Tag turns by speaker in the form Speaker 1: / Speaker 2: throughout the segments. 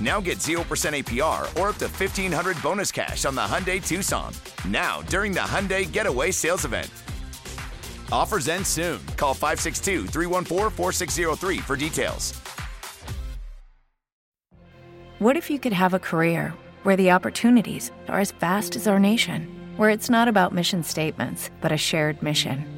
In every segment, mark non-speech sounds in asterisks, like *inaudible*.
Speaker 1: Now get 0% APR or up to 1500 bonus cash on the Hyundai Tucson. Now, during the Hyundai Getaway Sales Event. Offers end soon. Call 562 314 4603 for details.
Speaker 2: What if you could have a career where the opportunities are as vast as our nation, where it's not about mission statements, but a shared mission?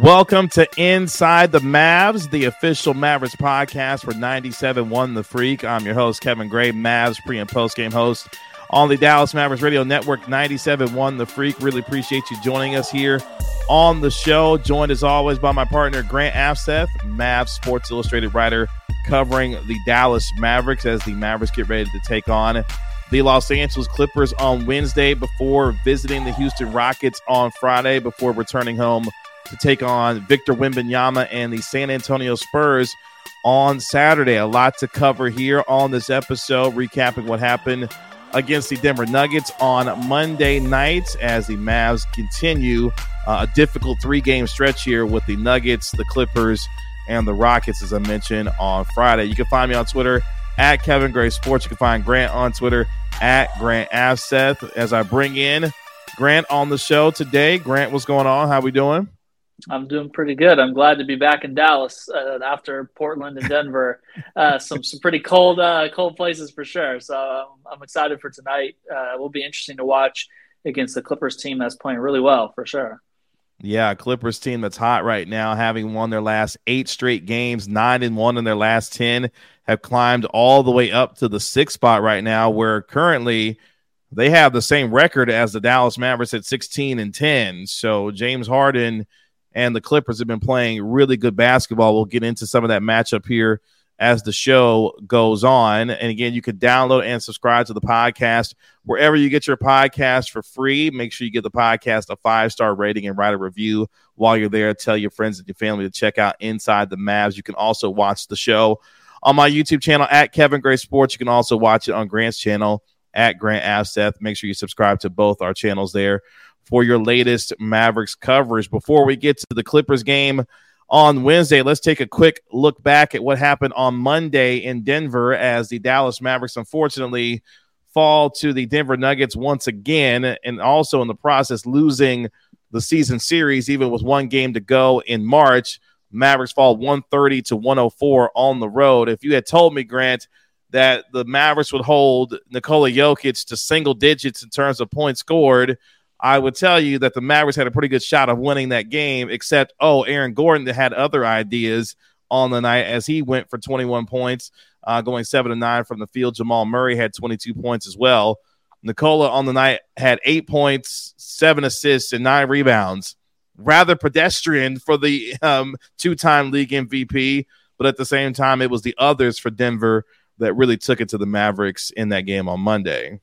Speaker 3: Welcome to Inside the Mavs, the official Mavericks podcast for 97.1 The Freak. I'm your host, Kevin Gray, Mavs pre and post game host on the Dallas Mavericks Radio Network 97.1 The Freak. Really appreciate you joining us here on the show. Joined as always by my partner, Grant Afseth, Mavs Sports Illustrated writer, covering the Dallas Mavericks as the Mavericks get ready to take on the Los Angeles Clippers on Wednesday before visiting the Houston Rockets on Friday before returning home to take on Victor Wembanyama and the San Antonio Spurs on Saturday. A lot to cover here on this episode, recapping what happened against the Denver Nuggets on Monday night as the Mavs continue uh, a difficult three game stretch here with the Nuggets, the Clippers, and the Rockets, as I mentioned on Friday. You can find me on Twitter at Kevin Gray Sports. You can find Grant on Twitter at Grant Afseth. As I bring in Grant on the show today. Grant, what's going on? How we doing?
Speaker 4: I'm doing pretty good. I'm glad to be back in Dallas uh, after Portland and Denver. Uh, some some pretty cold uh, cold places for sure. So um, I'm excited for tonight. Uh, it will be interesting to watch against the Clippers team that's playing really well for sure.
Speaker 3: Yeah, Clippers team that's hot right now, having won their last eight straight games, nine and one in their last ten, have climbed all the way up to the sixth spot right now, where currently they have the same record as the Dallas Mavericks at 16 and 10. So James Harden and the Clippers have been playing really good basketball. We'll get into some of that matchup here as the show goes on. And again, you can download and subscribe to the podcast wherever you get your podcast for free. Make sure you give the podcast a five star rating and write a review while you're there. Tell your friends and your family to check out Inside the Mavs. You can also watch the show on my YouTube channel at Kevin Gray Sports. You can also watch it on Grant's channel at Grant Afseth. Make sure you subscribe to both our channels there for your latest Mavericks coverage. Before we get to the Clippers game on Wednesday, let's take a quick look back at what happened on Monday in Denver as the Dallas Mavericks unfortunately fall to the Denver Nuggets once again, and also in the process losing the season series, even with one game to go in March. Mavericks fall 130 to 104 on the road. If you had told me, Grant, that the Mavericks would hold Nikola Jokic to single digits in terms of points scored, I would tell you that the Mavericks had a pretty good shot of winning that game, except, oh, Aaron Gordon had other ideas on the night as he went for 21 points, uh, going 7 to 9 from the field. Jamal Murray had 22 points as well. Nikola on the night had eight points, seven assists, and nine rebounds. Rather pedestrian for the um, two time league MVP, but at the same time, it was the others for Denver that really took it to the Mavericks in that game on Monday.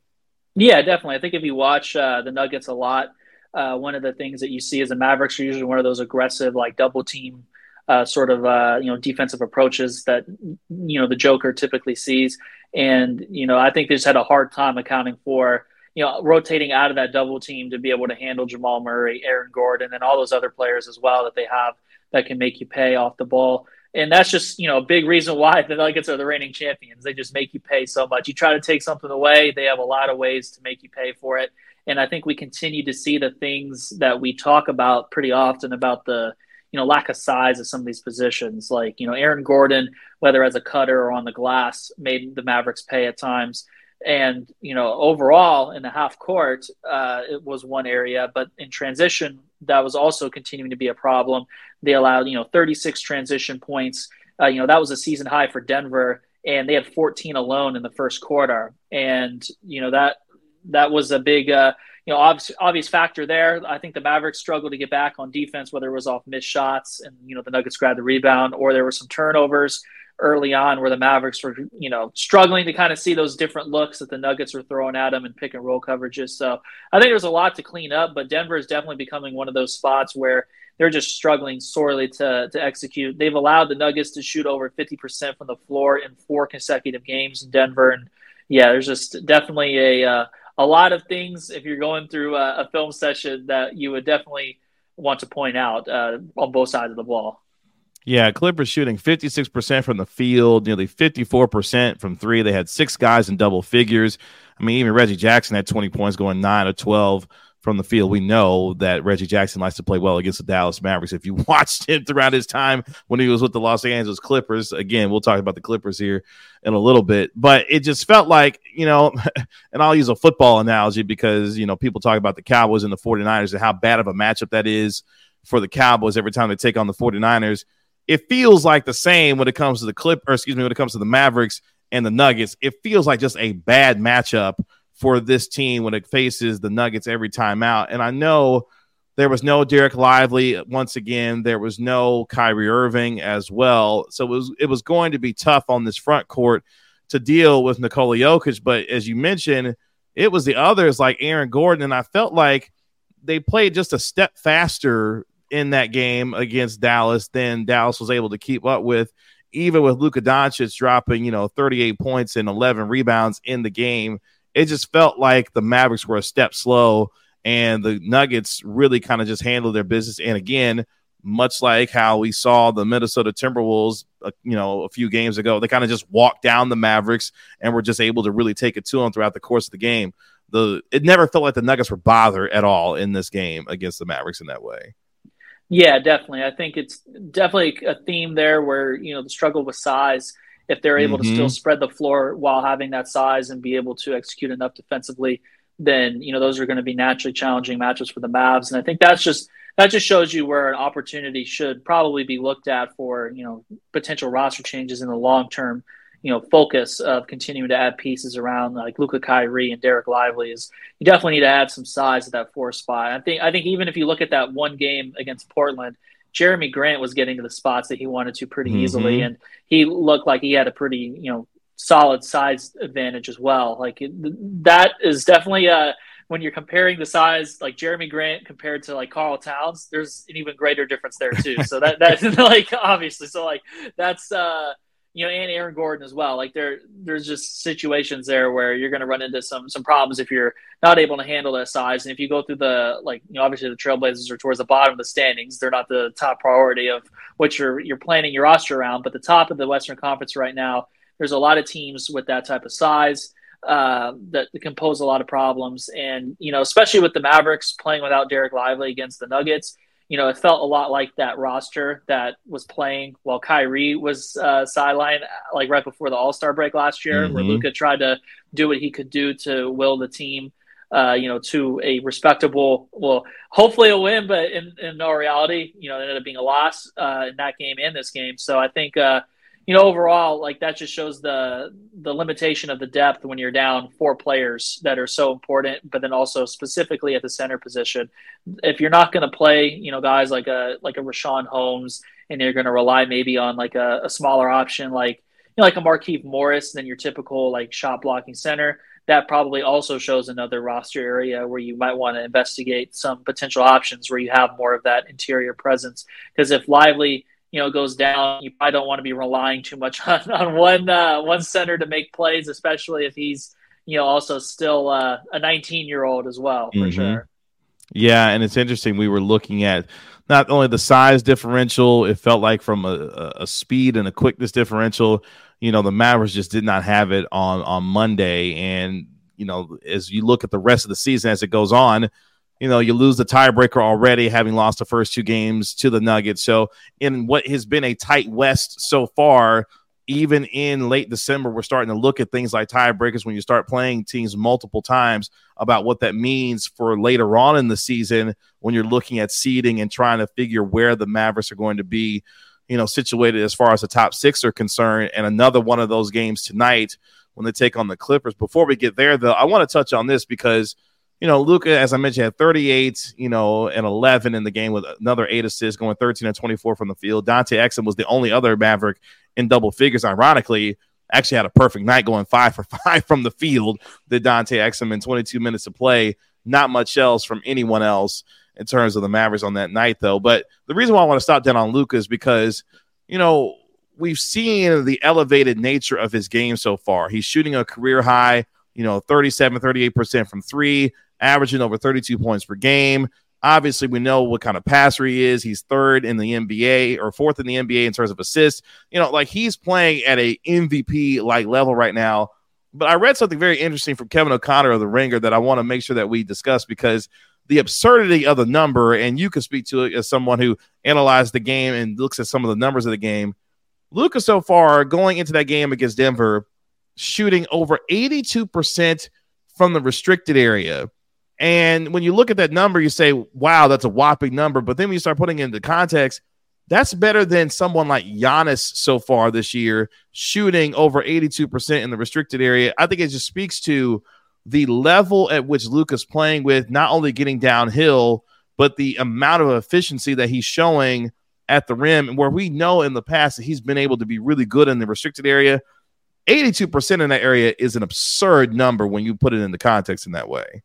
Speaker 4: Yeah, definitely. I think if you watch uh, the Nuggets a lot, uh, one of the things that you see is the Mavericks are usually one of those aggressive, like double team uh, sort of uh, you know defensive approaches that you know the Joker typically sees, and you know I think they just had a hard time accounting for you know rotating out of that double team to be able to handle Jamal Murray, Aaron Gordon, and all those other players as well that they have that can make you pay off the ball and that's just you know a big reason why the Nuggets are the reigning champions. They just make you pay so much. You try to take something away, they have a lot of ways to make you pay for it. And I think we continue to see the things that we talk about pretty often about the you know lack of size of some of these positions. Like you know Aaron Gordon, whether as a cutter or on the glass, made the Mavericks pay at times. And you know overall in the half court, uh, it was one area, but in transition, that was also continuing to be a problem. They allowed you know 36 transition points. Uh, you know that was a season high for Denver, and they had 14 alone in the first quarter. And you know that that was a big uh, you know, obvious, obvious factor there. I think the Mavericks struggled to get back on defense, whether it was off missed shots and, you know, the Nuggets grabbed the rebound or there were some turnovers early on where the Mavericks were, you know, struggling to kind of see those different looks that the Nuggets were throwing at them and pick and roll coverages. So I think there's a lot to clean up, but Denver is definitely becoming one of those spots where they're just struggling sorely to, to execute. They've allowed the Nuggets to shoot over 50% from the floor in four consecutive games in Denver. And yeah, there's just definitely a, uh, a lot of things if you're going through a, a film session that you would definitely want to point out uh, on both sides of the ball.
Speaker 3: Yeah, Clippers shooting 56% from the field, nearly 54% from three. They had six guys in double figures. I mean, even Reggie Jackson had 20 points going 9 or 12 from the field. We know that Reggie Jackson likes to play well against the Dallas Mavericks. If you *laughs* watched him throughout his time when he was with the Los Angeles Clippers, again, we'll talk about the Clippers here in a little bit, but it just felt like, you know, *laughs* and I'll use a football analogy because, you know, people talk about the Cowboys and the 49ers and how bad of a matchup that is for the Cowboys every time they take on the 49ers. It feels like the same when it comes to the Clip, or excuse me, when it comes to the Mavericks and the Nuggets. It feels like just a bad matchup for this team when it faces the Nuggets every time out. And I know there was no Dereck Lively once again. There was no Kyrie Irving as well. So it was it was going to be tough on this front court to deal with Nikola Jokic. But as you mentioned, it was the others like Aaron Gordon, and I felt like they played just a step faster in that game against Dallas than Dallas was able to keep up with. Even with Luka Doncic dropping, you know, 38 points and 11 rebounds in the game, it just felt like the Mavericks were a step slow and the Nuggets really kind of just handled their business. And again, much like how we saw the Minnesota Timberwolves, uh, you know, a few games ago, they kind of just walked down the Mavericks and were just able to really take it to them throughout the course of the game. The it never felt like the Nuggets were bothered at all in this game against the Mavericks in that way.
Speaker 4: Yeah, definitely. I think it's definitely a theme there where you know the struggle with size if they're able mm-hmm. to still mm-hmm. spread the floor while having that size and be able to execute enough defensively, then you know those are going to be naturally challenging matches for the Mavs. And I think that's just that just shows you where an opportunity should probably be looked at for you know potential roster changes in the long term. You know, focus of continuing to add pieces around like Luka Kyrie and Dereck Lively is you definitely need to add some size at that four spot. I think I think even if you look at that one game against Portland, Jerami Grant was getting to the spots that he wanted to pretty mm-hmm. easily, and he looked like he had a pretty you know solid size advantage as well. Like that is definitely a uh, when you're comparing the size like Jerami Grant compared to like Karl Towns, there's an even greater difference there too. So that that's *laughs* like obviously so like that's uh you know, and Aaron Gordon as well. Like there, there's just situations there where you're going to run into some some problems if you're not able to handle that size. And if you go through the like, you know, obviously the Trailblazers are towards the bottom of the standings. They're not the top priority of what you're you're planning your roster around. But the top of the Western Conference right now, there's a lot of teams with that type of size uh, that can pose a lot of problems. And you know, especially with the Mavericks playing without Dereck Lively against the Nuggets you know, it felt a lot like that roster that was playing while Kyrie was uh, sidelined, like right before the All Star break last year, mm-hmm. where Luka tried to do what he could do to will the team, uh, you know, to a respectable, well, hopefully a win, but in, in no reality, you know, it ended up being a loss uh, in that game and this game. So I think, uh, you know, overall, like that just shows the the limitation of the depth when you're down four players that are so important, but then also specifically at the center position. If you're not going to play, you know, guys like a like a Richaun Holmes, and you're going to rely maybe on like a, a smaller option like you know, like a Markieff Morris than your typical like shot blocking center. That probably also shows another roster area where you might want to investigate some potential options where you have more of that interior presence. Because if Lively you know goes down, you probably don't want to be relying too much *laughs* on, on one uh, one center to make plays, especially if he's you know also still uh, a 19 year old as well for mm-hmm. sure.
Speaker 3: Yeah, and it's interesting. We were looking at not only the size differential, it felt like from a, a speed and a quickness differential. You know, the Mavericks just did not have it on on Monday, and you know, as you look at the rest of the season as it goes on, you know, you lose the tiebreaker already, having lost the first two games to the Nuggets. So, in what has been a tight West so far, even in late December, we're starting to look at things like tiebreakers when you start playing teams multiple times about what that means for later on in the season when you're looking at seeding and trying to figure where the Mavericks are going to be, you know, situated as far as the top six are concerned. And another one of those games tonight when they take on the Clippers. Before we get there, though, I want to touch on this because – you know, Luka, as I mentioned, had 38, you know, and 11 in the game with another eight assists, going 13 and 24 from the field. Dante Exum was the only other Maverick in double figures. Ironically, actually had a perfect night going five for *laughs* five from the field. The Dante Exum in 22 minutes of play. Not much else from anyone else in terms of the Mavericks on that night, though. But the reason why I want to stop down on Luka is because, you know, we've seen the elevated nature of his game so far. He's shooting a career high, you know, 37, 38% from three averaging over 32 points per game. Obviously, we know what kind of passer he is. He's third in the NBA or fourth in the NBA in terms of assists. You know, like he's playing at a MVP like level right now. But I read something very interesting from Kevin O'Connor of the Ringer that I want to make sure that we discuss because the absurdity of the number, and you can speak to it as someone who analyzed the game and looks at some of the numbers of the game. Luka's so far going into that game against Denver, shooting over 82% from the restricted area and when you look at that number, you say, wow, that's a whopping number. But then when you start putting it into context, that's better than someone like Giannis so far this year, shooting over 82% in the restricted area. I think it just speaks to the level at which Luka's playing with, not only getting downhill, but the amount of efficiency that he's showing at the rim, and where we know in the past that he's been able to be really good in the restricted area. 82% in that area is an absurd number when you put it into context in that way.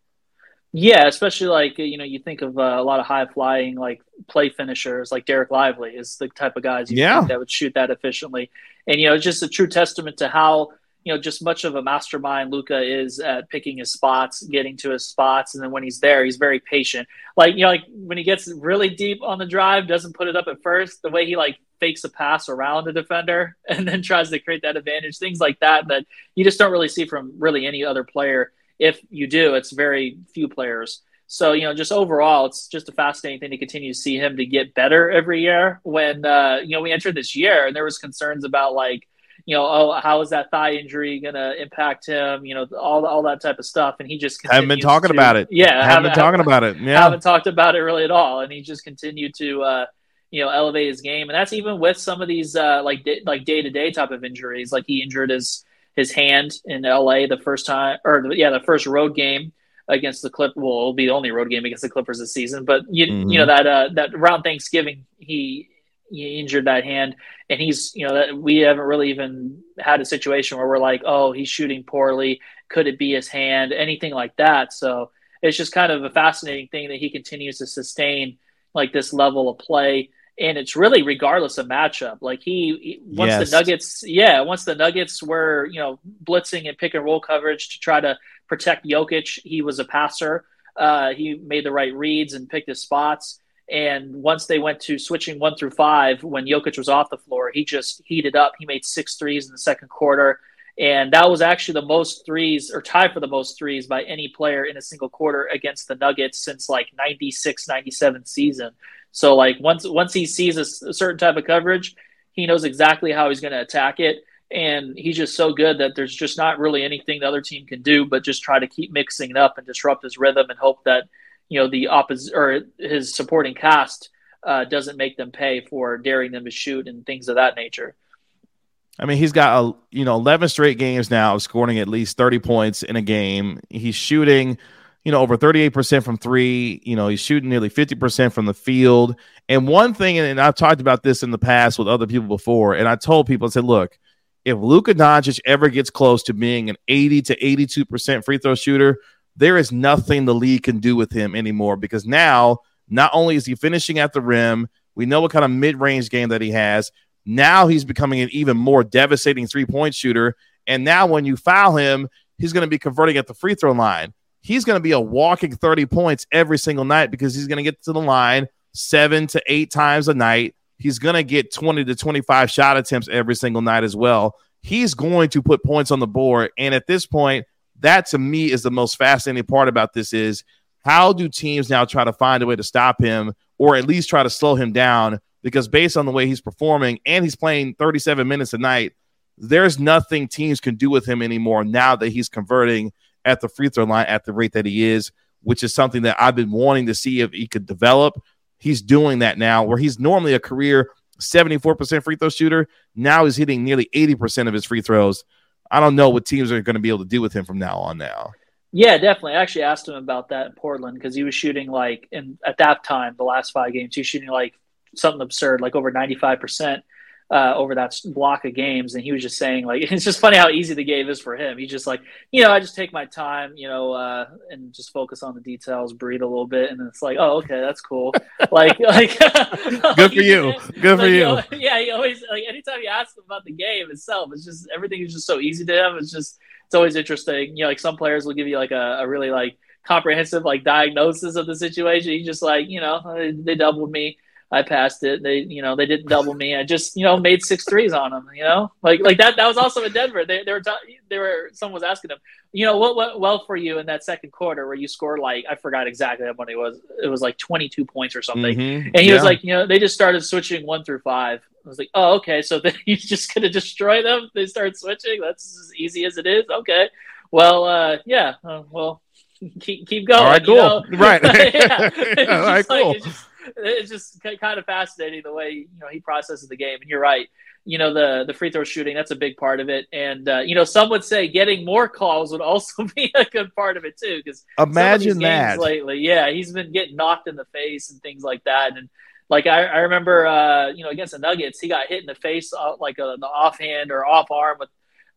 Speaker 4: Yeah, especially like you know, you think of uh, a lot of high flying like play finishers, like Dereck Lively is the type of guys
Speaker 3: yeah.
Speaker 4: that would shoot that efficiently, and you know, it's just a true testament to how you know just much of a mastermind Luka is at picking his spots, getting to his spots, and then when he's there, he's very patient. Like you know, like when he gets really deep on the drive, doesn't put it up at first. The way he like fakes a pass around a defender *laughs* and then tries to create that advantage, things like that that you just don't really see from really any other player if you do, it's very few players. So, you know, just overall, it's just a fascinating thing to continue to see him to get better every year. When, uh, you know, we entered this year and there was concerns about like, you know, oh, how is that thigh injury going to impact him? You know, all all that type of stuff, and he just
Speaker 3: haven't been talking
Speaker 4: to,
Speaker 3: about it.
Speaker 4: Yeah,
Speaker 3: haven't, haven't been talking haven't, about it. Yeah,
Speaker 4: haven't talked about it really at all, and he just continued to, uh, you know, elevate his game, and that's even with some of these uh, like like day to day type of injuries. Like he injured his his hand in LA the first time, or yeah, the first road game against the Clip. Well, it'll be the only road game against the Clippers this season. But you, mm-hmm. you know that uh, that around Thanksgiving he he injured that hand, and he's you know that we haven't really even had a situation where we're like, oh, he's shooting poorly. Could it be his hand? Anything like that? So it's just kind of a fascinating thing that he continues to sustain like this level of play and it's really regardless of matchup. Like he, he once yes. the Nuggets, yeah, once the Nuggets were you know blitzing and pick and roll coverage to try to protect Jokic, he was a passer. Uh, he made the right reads and picked his spots. And once they went to switching one through five, when Jokic was off the floor, he just heated up. He made six threes in the second quarter. And that was actually the most threes or tied for the most threes by any player in a single quarter against the Nuggets since like 96, 97 season. So like once once he sees a, a certain type of coverage, he knows exactly how he's going to attack it, and he's just so good that there's just not really anything the other team can do but just try to keep mixing it up and disrupt his rhythm and hope that you know the opposite or his supporting cast uh, doesn't make them pay for daring them to shoot and things of that nature.
Speaker 3: I mean, he's got a you know 11 straight games now, scoring at least 30 points in a game. He's shooting you know, over 38% from three. You know, he's shooting nearly 50% from the field. And one thing, and I've talked about this in the past with other people before, and I told people, I said, look, if Luka Doncic ever gets close to being an 80 to 82% free throw shooter, there is nothing the league can do with him anymore because now, not only is he finishing at the rim, we know what kind of mid range game that he has. Now he's becoming an even more devastating three point shooter. And now when you foul him, he's going to be converting at the free throw line he's going to be a walking 30 points every single night because he's going to get to the line seven to eight times a night. He's going to get 20 to 25 shot attempts every single night as well. He's going to put points on the board. And at this point, that to me is the most fascinating part about this is how do teams now try to find a way to stop him or at least try to slow him down? Because based on the way he's performing and he's playing 37 minutes a night, there's nothing teams can do with him anymore now that he's converting at the free throw line at the rate that he is, which is something that I've been wanting to see if he could develop. He's doing that now, where he's normally a career 74% free throw shooter. Now he's hitting nearly 80% of his free throws. I don't know what teams are going to be able to do with him from now on now.
Speaker 4: Yeah, definitely. I actually asked him about that in Portland because he was shooting like in at that time, the last five games, he was shooting like something absurd, like over 95% uh, over that block of games, and he was just saying like *laughs* it's just funny how easy the game is for him. He's just like, you know, I just take my time, you know, uh, and just focus on the details, breathe a little bit, and it's like, oh, okay, that's cool. *laughs* like, like, *laughs*
Speaker 3: good for you, good for you.
Speaker 4: yeah, he always like anytime you ask him about the game itself, it's just everything is just so easy to him. It's just it's always interesting. You know, like some players will give you like a, a really like comprehensive like diagnosis of the situation. He's just like, you know, they doubled me I passed it. They, you know, they didn't double me. I just, you know, made six threes on them. You know, like like that. That was also in Denver. They, they were they were. Someone was asking them, you know, what went well for you in that second quarter where you scored like I forgot exactly how many it was. It was like twenty two points or something. Mm-hmm. And he yeah. was like, you know, they just started switching one through five. I was like, oh, okay. So *laughs* then he's just gonna destroy them. They start switching. That's as easy as it is. Okay. Well, uh, yeah. Uh, well, *laughs* keep keep going.
Speaker 3: All right, cool.
Speaker 4: You know?
Speaker 3: Right. *laughs*
Speaker 4: yeah.
Speaker 3: All right, cool.
Speaker 4: Like, it's just kind of fascinating the way you know he processes the game. And you're right. You know the the free throw shooting that's a big part of it, and uh, you know some would say getting more calls would also *laughs* be a good part of it too. Because
Speaker 3: imagine that
Speaker 4: lately, yeah, he's been getting knocked in the face and things like that, and like I, I remember, uh, you know, against the Nuggets, he got hit in the face, uh, like a, the offhand or off arm with,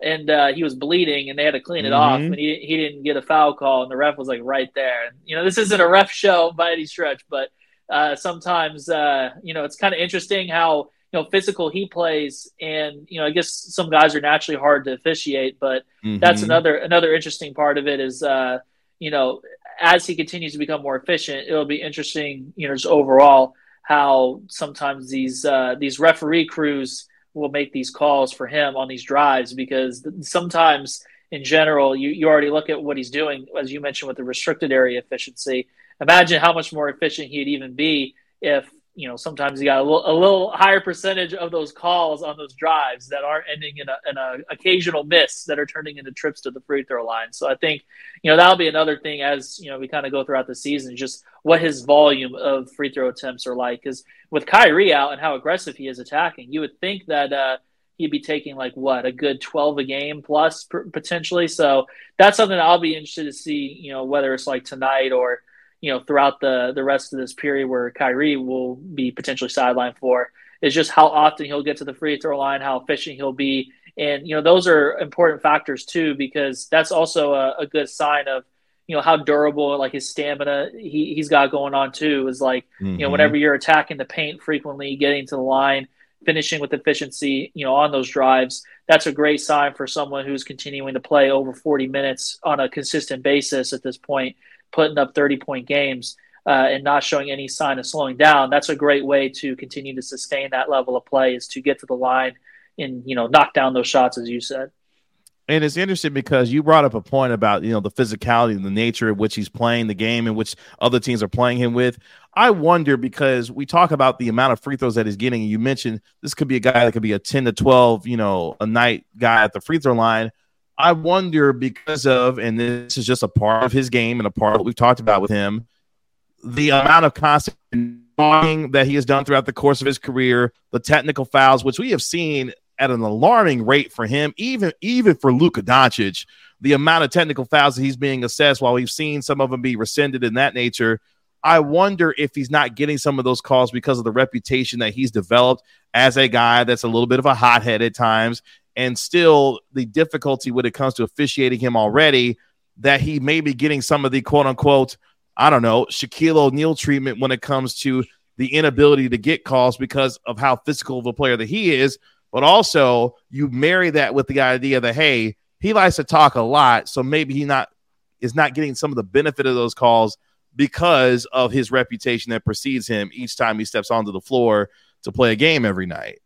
Speaker 4: and uh, he was bleeding, and they had to clean it mm-hmm. off, and he he didn't get a foul call, and the ref was like right there. And you know, this isn't a ref show by any stretch, but uh, sometimes uh, you know it's kind of interesting how you know physical he plays, and you know I guess some guys are naturally hard to officiate, but mm-hmm. that's another another interesting part of it is uh, you know as he continues to become more efficient, it'll be interesting you know just overall how sometimes these uh, these referee crews will make these calls for him on these drives because sometimes in general you, you already look at what he's doing as you mentioned with the restricted area efficiency imagine how much more efficient he'd even be if you know sometimes you got a little, a little higher percentage of those calls on those drives that aren't ending in a, in a occasional miss that are turning into trips to the free throw line. So I think you know that'll be another thing as you know we kind of go throughout the season, just what his volume of free throw attempts are like. Because with Kyrie out and how aggressive he is attacking, you would think that. Uh, he'd be taking like what a good 12 a game plus potentially so that's something i'll be interested to see you know whether it's like tonight or you know, throughout the the rest of this period where Kyrie will be potentially sidelined for is just how often he'll get to the free throw line, how efficient he'll be, and you know those are important factors too because that's also a, a good sign of you know how durable like his stamina he, he's got going on too is like mm-hmm. you know mm-hmm. whenever you're attacking the paint frequently getting to the line finishing with efficiency you know on those drives that's a great sign for someone who's continuing to play over 40 minutes on a consistent basis at this point putting up 30 point games uh, and not showing any sign of slowing down, that's a great way to continue to sustain that level of play is to get to the line and, you know, knock down those shots, as you said.
Speaker 3: And it's interesting because you brought up a point about, you know, the physicality and the nature of which he's playing the game and which other teams are playing him with. I wonder because we talk about the amount of free throws that he's getting. And you mentioned this could be a guy that could be a 10 to 12, you know, a night guy at the free throw line. I wonder because of, and this is just a part of his game and a part of what we've talked about with him, the amount of constant that he has done throughout the course of his career, the technical fouls, which we have seen at an alarming rate for him, even even for Luka Doncic, the amount of technical fouls that he's being assessed, while we've seen some of them be rescinded in that nature. I wonder if he's not getting some of those calls because of the reputation that he's developed as a guy that's a little bit of a hothead at times and still the difficulty when it comes to officiating him already that he may be getting some of the quote unquote, I don't know, Shaquille O'Neal treatment when it comes to the inability to get calls because of how physical of a player that he is. But also, you marry that with the idea that, hey, he likes to talk a lot. So maybe he not is not getting some of the benefit of those calls because of his reputation that precedes him each time he steps onto the floor to play a game every night.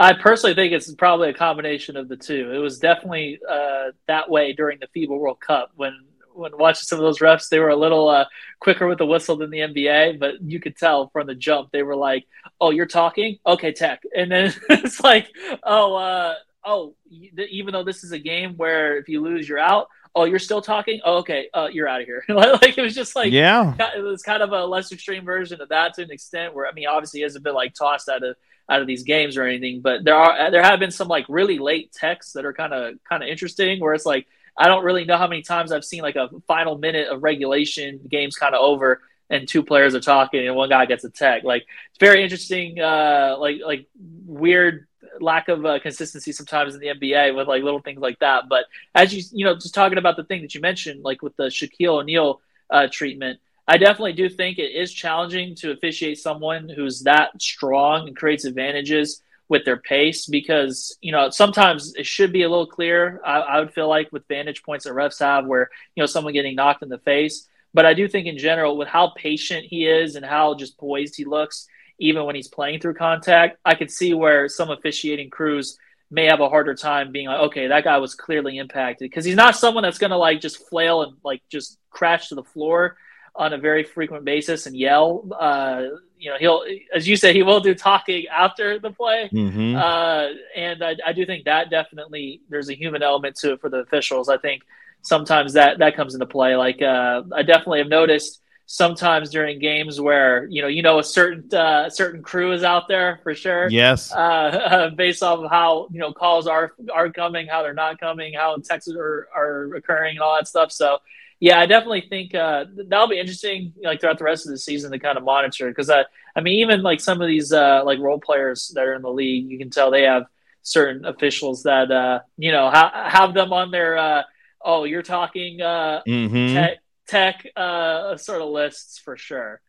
Speaker 4: I personally think it's probably a combination of the two. It was definitely uh, that way during the FIBA World Cup when when watching some of those refs, they were a little uh, quicker with the whistle than the NBA, but you could tell from the jump they were like, "Oh, you're talking? Okay, tech." And then *laughs* it's like, "Oh, uh, oh, even though this is a game where if you lose, you're out." Oh, you're still talking? Oh, okay, uh, you're out of here. *laughs* like it was just like,
Speaker 3: yeah,
Speaker 4: it was kind of a less extreme version of that to an extent. Where I mean, obviously, he hasn't been like tossed out of out of these games or anything, but there are there have been some like really late texts that are kind of kind of interesting. Where it's like, I don't really know how many times I've seen like a final minute of regulation, game's kind of over, and two players are talking, and one guy gets a tech. Like it's very interesting, uh, like like weird lack of uh, consistency sometimes in the NBA with like little things like that. But as you you know, just talking about the thing that you mentioned, like with the Shaquille O'Neal uh, treatment, I definitely do think it is challenging to officiate someone who's that strong and creates advantages with their pace because you know sometimes it should be a little clear. I, I would feel like with vantage points that refs have, where you know someone getting knocked in the face. But I do think in general, with how patient he is and how just poised he looks, even when he's playing through contact, I could see where some officiating crews may have a harder time being like, okay, that guy was clearly impacted because he's not someone that's going to like just flail and like just crash to the floor on a very frequent basis and yell. Uh, you know, he'll, as you said, he will do talking after the play.
Speaker 3: Mm-hmm.
Speaker 4: Uh, and I, I, do think that definitely there's a human element to it for the officials. I think sometimes that that comes into play. Like uh, I definitely have noticed sometimes during games where you know you know a certain uh, certain crew is out there for sure.
Speaker 3: Yes. *laughs*
Speaker 4: Uh, based off of how you know calls are are coming, how they're not coming, how texts are are occurring, and all that stuff. So yeah, I definitely think uh, that'll be interesting, like throughout the rest of the season to kind of monitor. Because I, I mean, even like some of these uh, like role players that are in the league, you can tell they have certain officials that uh, you know ha- have them on their uh, oh, you're talking uh,
Speaker 3: mm-hmm.
Speaker 4: tech, tech uh, sort of lists for sure.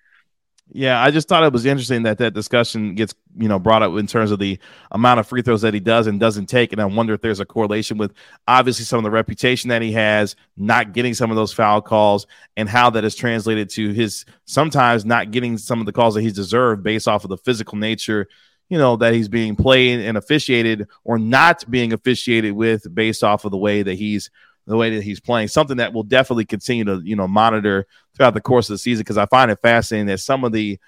Speaker 3: Yeah, I just thought it was interesting that that discussion gets you know brought up in terms of the amount of free throws that he does and doesn't take, and I wonder if there's a correlation with obviously some of the reputation that he has, not getting some of those foul calls, and how that is translated to his sometimes not getting some of the calls that he's deserved based off of the physical nature, you know, that he's being played and officiated or not being officiated with based off of the way that he's the way that he's playing. Something that we'll definitely continue to you know monitor throughout the course of the season because I find it fascinating that some of the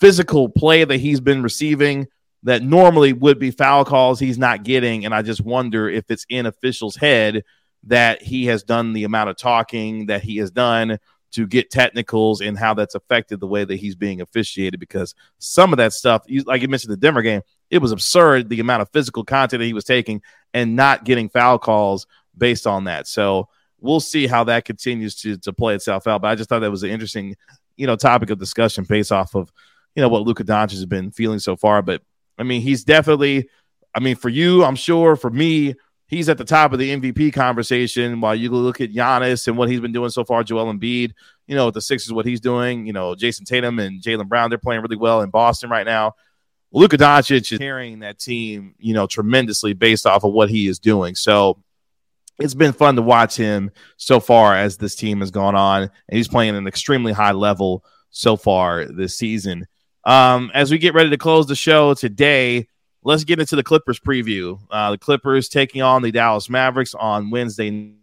Speaker 3: physical play that he's been receiving that normally would be foul calls he's not getting, and I just wonder if it's in officials' head that he has done the amount of talking that he has done to get technicals and how that's affected the way that he's being officiated because some of that stuff like you mentioned the Denver game it was absurd the amount of physical content that he was taking and not getting foul calls based on that. So we'll see how that continues to to play itself out. But I just thought that was an interesting, you know, topic of discussion based off of, you know, what Luka Doncic has been feeling so far. But I mean, he's definitely, I mean, for you, I'm sure, for me, he's at the top of the MVP conversation. While you look at Giannis and what he's been doing so far, Joel Embiid, you know, with the Sixers, what he's doing, you know, Jayson Tatum and Jaylen Brown, they're playing really well in Boston right now. Luka Doncic is carrying that team, you know, tremendously based off of what he is doing. So it's been fun to watch him so far as this team has gone on, and he's playing an extremely high level so far this season. Um, as we get ready to close the show today, let's get into the Clippers preview. Uh, the Clippers taking on the Dallas Mavericks on Wednesday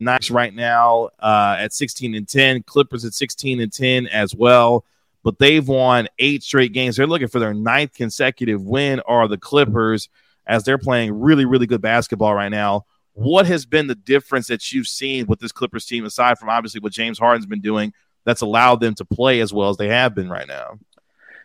Speaker 3: nights right now uh, at 16 and 10. Clippers at 16 and 10 as well, but they've won eight straight games. They're looking for their ninth consecutive win. Are the Clippers as they're playing really, really good basketball right now? What has been the difference that you've seen with this Clippers team, aside from obviously what James Harden's been doing, that's allowed them to play as well as they have been right now?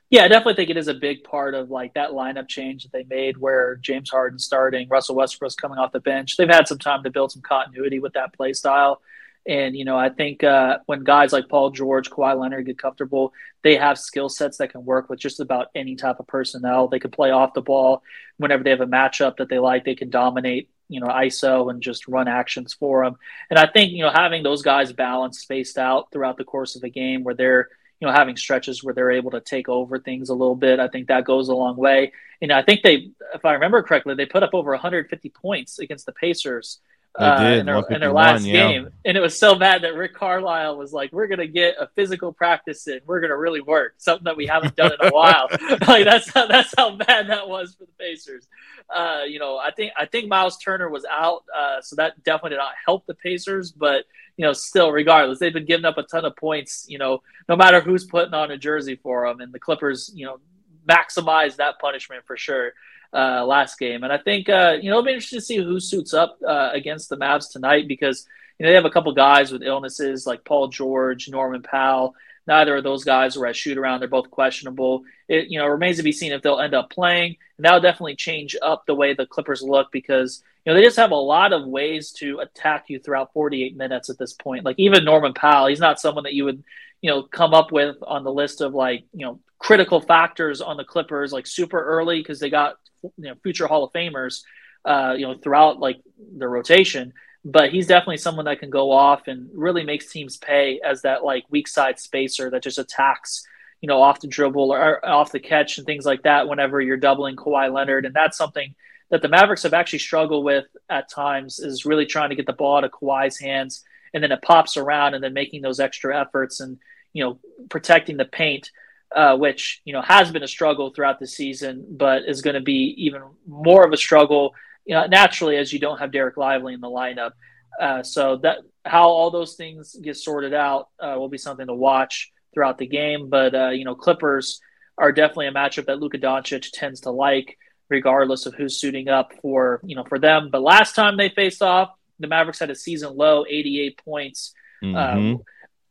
Speaker 4: Yeah, I definitely think it is a big part of like that lineup change that they made where James Harden starting, Russell Westbrook's coming off the bench. They've had some time to build some continuity with that play style. And, you know, I think uh, when guys like Paul George, Kawhi Leonard get comfortable, they have skill sets that can work with just about any type of personnel. They can play off the ball whenever they have a matchup that they like. They can dominate you know ISO and just run actions for them. And I think you know having those guys balanced, spaced out throughout the course of the game, where they're you know having stretches where they're able to take over things a little bit, I think that goes a long way. And I think they, if I remember correctly, they put up over 150 points against the Pacers uh, in their, in their last yeah. game. And it was so bad that Rick Carlisle was like, "We're gonna get a physical practice in. We're gonna really work something that we haven't done in a while." *laughs* *laughs* like that's how that's how bad that was for the Pacers. Uh, you know, I think I think Miles Turner was out, uh, so that definitely did not help the Pacers. But you know, still, regardless, they've been giving up a ton of points. You know, no matter who's putting on a jersey for them, and the Clippers, you know, maximize that punishment for sure uh, last game. And I think uh, you know it'll be interesting to see who suits up uh, against the Mavs tonight because you know they have a couple guys with illnesses like Paul George, Norman Powell. Neither of those guys were at shoot around. They're both questionable. It you know remains to be seen if they'll end up playing, and that'll definitely change up the way the Clippers look because you know they just have a lot of ways to attack you throughout 48 minutes at this point. Like even Norman Powell, he's not someone that you would you know come up with on the list of like you know critical factors on the Clippers like super early because they got you know future Hall of Famers, uh, you know throughout like the rotation. But he's definitely someone that can go off and really makes teams pay as that like weak side spacer that just attacks, you know, off the dribble or off the catch and things like that. Whenever you're doubling Kawhi Leonard, and that's something that the Mavericks have actually struggled with at times is really trying to get the ball to Kawhi's hands, and then it pops around, and then making those extra efforts and you know protecting the paint uh, which you know has been a struggle throughout the season, but is going to be even more of a struggle you know, naturally as you don't have Dereck Lively in the lineup. Uh, so that how all those things get sorted out uh, will be something to watch throughout the game. But uh, you know, Clippers are definitely a matchup that Luka Doncic tends to like, regardless of who's suiting up for you know for them. But last time they faced off, the Mavericks had a season low, 88 points. Mm-hmm.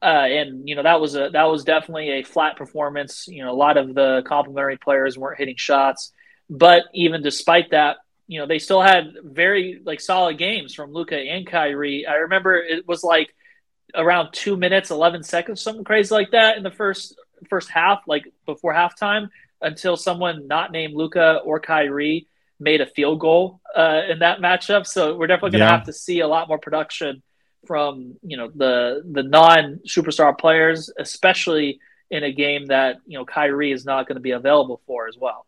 Speaker 4: Uh, and you know that was a that was definitely a flat performance. You know, a lot of the complementary players weren't hitting shots, but even despite that, you know they still had very like solid games from Luka and Kyrie. I remember it was like around two minutes, eleven seconds, something crazy like that in the first first half, like before halftime, until someone not named Luka or Kyrie made a field goal uh, in that matchup. So we're definitely going to yeah. have to see a lot more production from you know the the non superstar players, especially in a game that you know Kyrie is not going to be available for as well.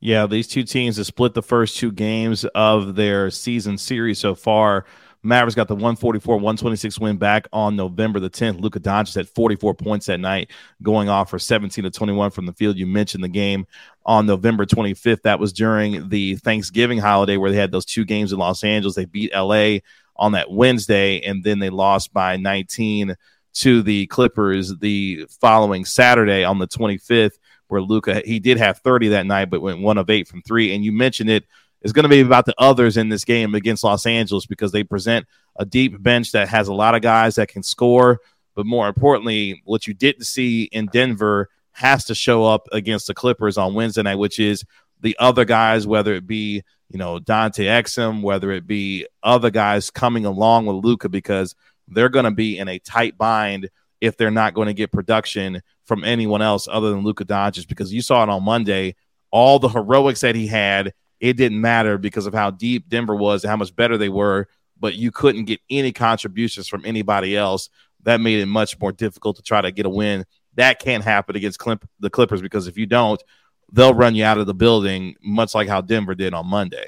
Speaker 3: Yeah, these two teams have split the first two games of their season series so far. Mavericks got the 144 126 win back on November the 10th. Luka Doncic had 44 points that night, going off for 17 to 21 from the field. You mentioned the game on November 25th. That was during the Thanksgiving holiday where they had those two games in Los Angeles. They beat LA on that Wednesday, and then they lost by 19 to the Clippers the following Saturday on the 25th, where Luka he did have 30 that night, but went one of eight from three. And you mentioned it is going to be about the others in this game against Los Angeles because they present a deep bench that has a lot of guys that can score. But more importantly, what you didn't see in Denver has to show up against the Clippers on Wednesday night, which is the other guys, whether it be you know, Dante Exum, whether it be other guys coming along with Luka, because they're going to be in a tight bind if they're not going to get production from anyone else other than Luka Doncic. Because you saw it on Monday, all the heroics that he had, it didn't matter because of how deep Denver was and how much better they were. But you couldn't get any contributions from anybody else. That made it much more difficult to try to get a win. That can't happen against the Clippers because if you don't, they'll run you out of the building, much like how Denver did on Monday.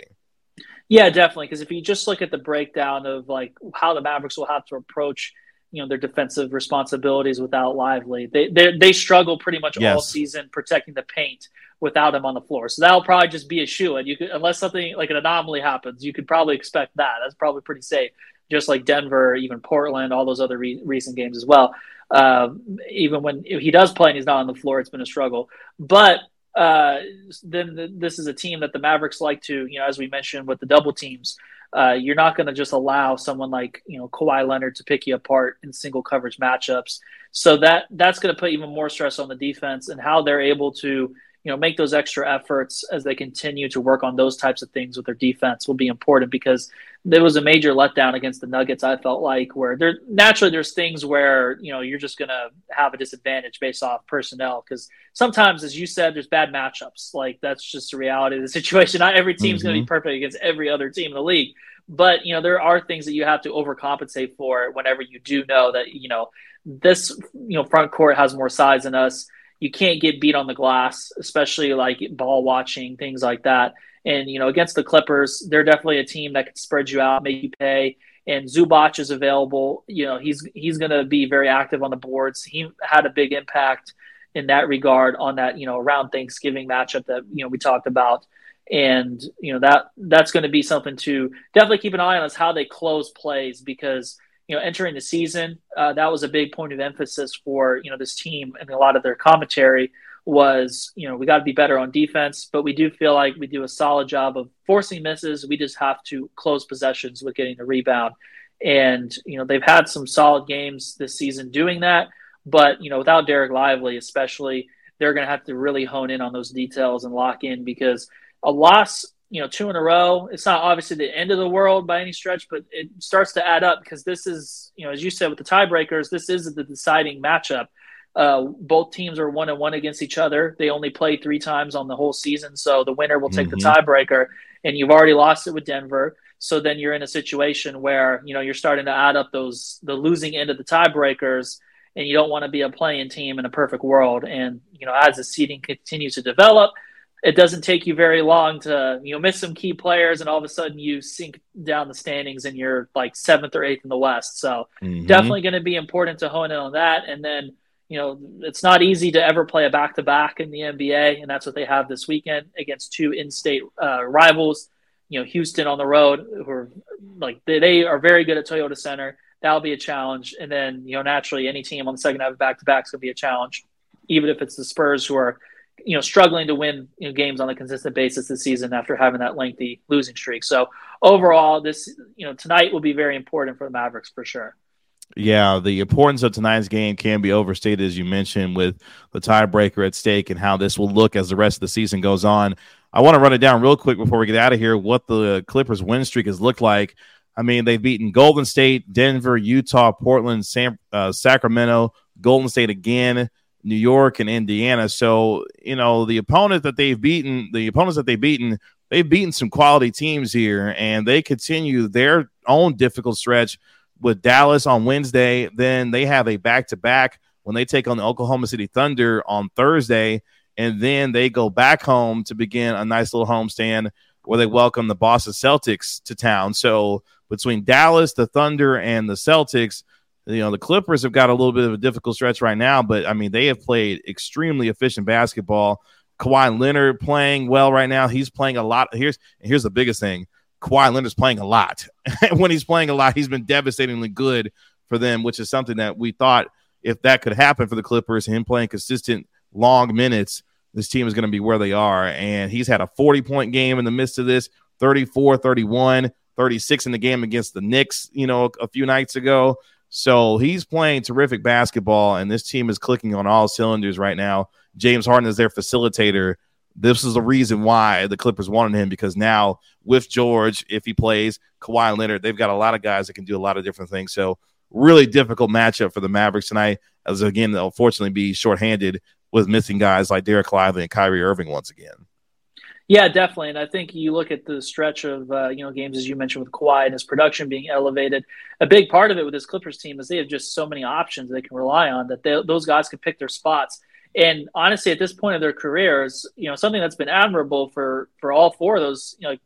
Speaker 4: Yeah, definitely. Because if you just look at the breakdown of like how the Mavericks will have to approach, you know, their defensive responsibilities without Lively, they they, they struggle pretty much yes. all season protecting the paint without him on the floor. So that'll probably just be a shoe. And you could, unless something like an anomaly happens, you could probably expect that. That's probably pretty safe. Just like Denver, even Portland, all those other re- recent games as well. Uh, even when he does play and he's not on the floor, it's been a struggle. But uh, then the, this is a team that the Mavericks like to, you know, as we mentioned with the double teams, uh, you're not going to just allow someone like you know Kawhi Leonard to pick you apart in single coverage matchups. So that that's going to put even more stress on the defense and how they're able to you know make those extra efforts as they continue to work on those types of things with their defense will be important because there was a major letdown against the Nuggets. I felt like where there naturally there's things where you know you're just going to have a disadvantage based off personnel because sometimes, as you said, there's bad matchups. Like that's just the reality of the *laughs* situation. Not every team's mm-hmm. going to be perfect against every other team in the league, but you know there are things that you have to overcompensate for whenever you do know that you know this you know front court has more size than us you can't get beat on the glass, especially like ball watching, things like that. And, you know, against the Clippers, they're definitely a team that can spread you out, make you pay. And Zubac is available. You know, he's he's going to be very active on the boards. He had a big impact in that regard on that, you know, around Thanksgiving matchup that, you know, we talked about. And, you know, that that's going to be something to definitely keep an eye on is how they close plays because – you know, entering the season, uh, that was a big point of emphasis for you know this team and a lot of their commentary was you know we got to be better on defense, but we do feel like we do a solid job of forcing misses. We just have to close possessions with getting the rebound, and you know they've had some solid games this season doing that, but you know without Dereck Lively, especially, they're going to have to really hone in on those details and lock in because a loss you know, two in a row. It's not obviously the end of the world by any stretch, but it starts to add up because this is, you know, as you said with the tiebreakers, this is the deciding matchup. Uh, both teams are one and one against each other. They only play three times on the whole season, so the winner will take mm-hmm. the tiebreaker. And you've already lost it with Denver, so then you're in a situation where you know you're starting to add up those the losing end of the tiebreakers, and you don't want to be a playing team in a perfect world. And you know, as the seeding continues to develop, it doesn't take you very long to you know miss some key players and all of a sudden you sink down the standings and you're like seventh or eighth in the west. So mm-hmm. definitely going to be important to hone in on that. And then you know it's not easy to ever play a back-to-back in the nba and that's what they have this weekend against two in-state uh, rivals you know houston on the road who are like they, they are very good at toyota center. That'll be a challenge. And then you know naturally any team on the second half of back-to-back is going to be a challenge even if it's the spurs who are you know struggling to win you know, games on a consistent basis this season after having that lengthy losing streak. So overall, this you know tonight will be very important for the Mavericks for sure.
Speaker 3: Yeah, the importance of tonight's game can be overstated, as you mentioned, with the tiebreaker at stake and how this will look as the rest of the season goes on. I want to run it down real quick before we get out of here. What the Clippers' win streak has looked like. I mean, they've beaten Golden State, Denver, Utah, Portland, San, uh, Sacramento, Golden State again. New York and Indiana. So, you know, the opponent that they've beaten, the opponents that they've beaten, they've beaten some quality teams here, and they continue their own difficult stretch with Dallas on Wednesday. Then they have a back to back when they take on the Oklahoma City Thunder on Thursday. And then they go back home to begin a nice little homestand where they welcome the Boston Celtics to town. So between Dallas, the Thunder, and the Celtics, you know the Clippers have got a little bit of a difficult stretch right now, but I mean they have played extremely efficient basketball. Kawhi Leonard playing well right now. He's playing a lot. Here's here's the biggest thing. Kawhi Leonard's playing a lot. *laughs* when he's playing a lot, he's been devastatingly good for them, which is something that we thought if that could happen for the Clippers, him playing consistent long minutes, this team is going to be where they are. And he's had a 40 point game in the midst of this 34, 31, 36 in the game against the Knicks, you know, a few nights ago. So he's playing terrific basketball, and this team is clicking on all cylinders right now. James Harden is their facilitator. This is the reason why the Clippers wanted him because now with George, if he plays, Kawhi Leonard, they've got a lot of guys that can do a lot of different things. So really difficult matchup for the Mavericks tonight, as again they'll fortunately be shorthanded with missing guys like Dereck Lively and Kyrie Irving once again.
Speaker 4: Yeah, definitely. And I think you look at the stretch of uh, you know games as you mentioned with Kawhi and his production being elevated. A big part of it with this Clippers team is they have just so many options they can rely on that they, those guys can pick their spots. And honestly, at this point of their careers, you know something that's been admirable for for all four of those you know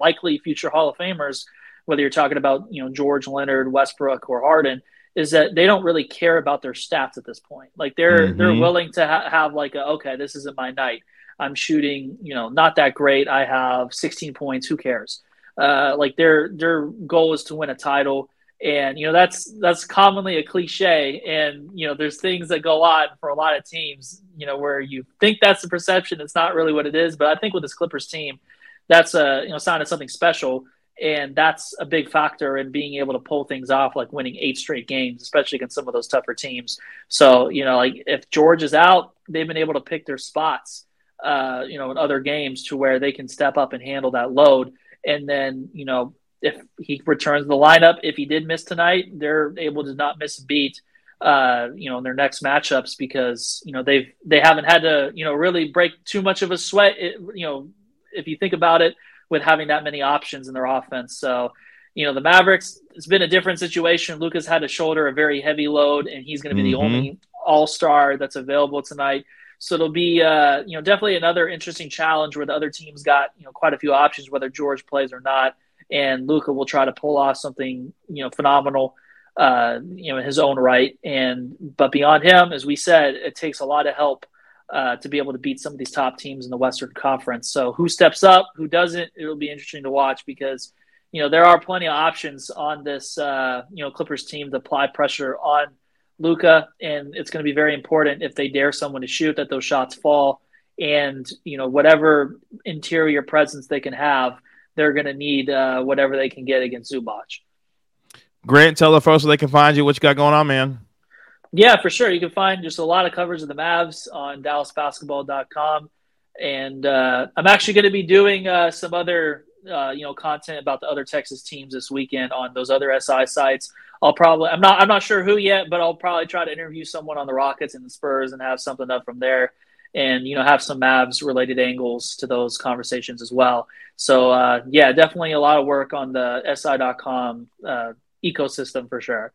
Speaker 4: likely future Hall of Famers, whether you're talking about you know George Leonard, Westbrook, or Harden, is that they don't really care about their stats at this point. Like they're mm-hmm. they're willing to ha- have like a okay, this isn't my night I'm shooting, you know, not that great. I have 16 points. Who cares? Uh, like their their goal is to win a title, and you know that's that's commonly a cliche. And you know, there's things that go on for a lot of teams, you know, where you think that's the perception. It's not really what it is. But I think with this Clippers team, that's a you know sign of something special. And that's a big factor in being able to pull things off, like winning eight straight games, especially against some of those tougher teams. So, you know, like if George is out, they've been able to pick their spots uh, you know, in other games to where they can step up and handle that load. And then, you know, if he returns the lineup, if he did miss tonight, they're able to not miss a beat, uh, you know, in their next matchups because, you know, they've, they haven't had to, you know, really break too much of a sweat, it, you know, if you think about it with having that many options in their offense. So, you know, the Mavericks, it's been a different situation. Luka's had to shoulder a very heavy load and he's going to be mm-hmm. the only all star that's available tonight. So it'll be, uh, you know, definitely another interesting challenge where the other teams got, you know, quite a few options whether George plays or not, and Luka will try to pull off something, you know, phenomenal, uh, you know, in his own right. And but beyond him, as we said, it takes a lot of help uh, to be able to beat some of these top teams in the Western Conference. So who steps up, who doesn't, it'll be interesting to watch because you know there are plenty of options on this uh, you know Clippers team to apply pressure on Luka, and it's going to be very important if they dare someone to shoot that those shots fall, and you know whatever interior presence they can have, they're going to need uh, whatever they can get against Zubac.
Speaker 3: Grant, tell the folks where they can find you. What you got going on, man?
Speaker 4: Yeah, for sure. You can find just a lot of coverage of the Mavs on DallasBasketball.com, and uh, I'm actually going to be doing uh, some other uh, you know content about the other Texas teams this weekend on those other SI sites. I'll probably I'm not I'm not sure who yet, but I'll probably try to interview someone on the Rockets and the Spurs and have something up from there, and you know have some Mavs related angles to those conversations as well. So uh, yeah, definitely a lot of work on the SI.com uh, ecosystem for sure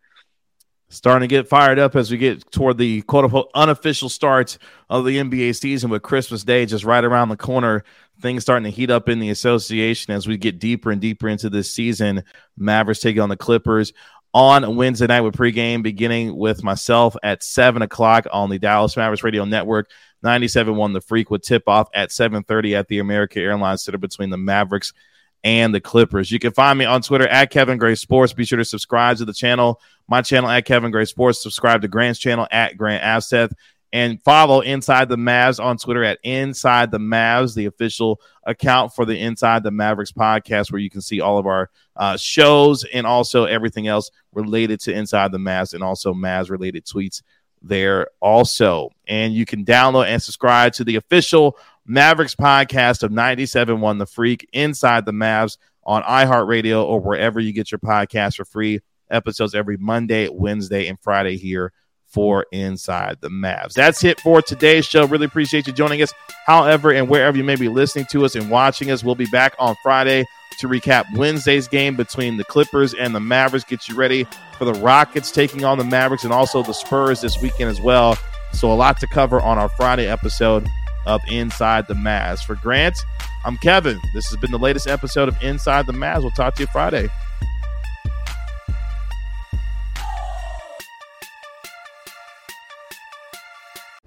Speaker 3: starting to get fired up as we get toward the quote unquote unofficial start of the NBA season with Christmas Day just right around the corner. Things starting to heat up in the association as we get deeper and deeper into this season. Mavericks taking on the Clippers on Wednesday night with pregame, beginning with myself at 7 o'clock on the Dallas Mavericks Radio Network. 97.1 The Freak with tip off at 7.30 at the American Airlines Center between the Mavericks and the Clippers. You can find me on Twitter at Kevin Gray Sports. Be sure to subscribe to the channel my channel at Kevin Gray Sports. Subscribe to Grant's channel at Grant Afseth. And follow Inside the Mavs on Twitter at Inside the Mavs, the official account for the Inside the Mavericks podcast, where you can see all of our uh, shows and also everything else related to Inside the Mavs and also Mavs related tweets there also. And you can download and subscribe to the official Mavericks podcast of 97.1 The Freak Inside the Mavs on iHeartRadio or wherever you get your podcast for free episodes every Monday, Wednesday, and Friday here for Inside the Mavs. That's it for today's show. Really appreciate you joining us. However, and wherever you may be listening to us and watching us, we'll be back on Friday to recap Wednesday's game between the Clippers and the Mavericks. Get you ready for the Rockets taking on the Mavericks and also the Spurs this weekend as well. So, a lot to cover on our Friday episode of Inside the Mavs. For Grant, I'm Kevin. This has been the latest episode of Inside the Mavs. We'll talk to you Friday.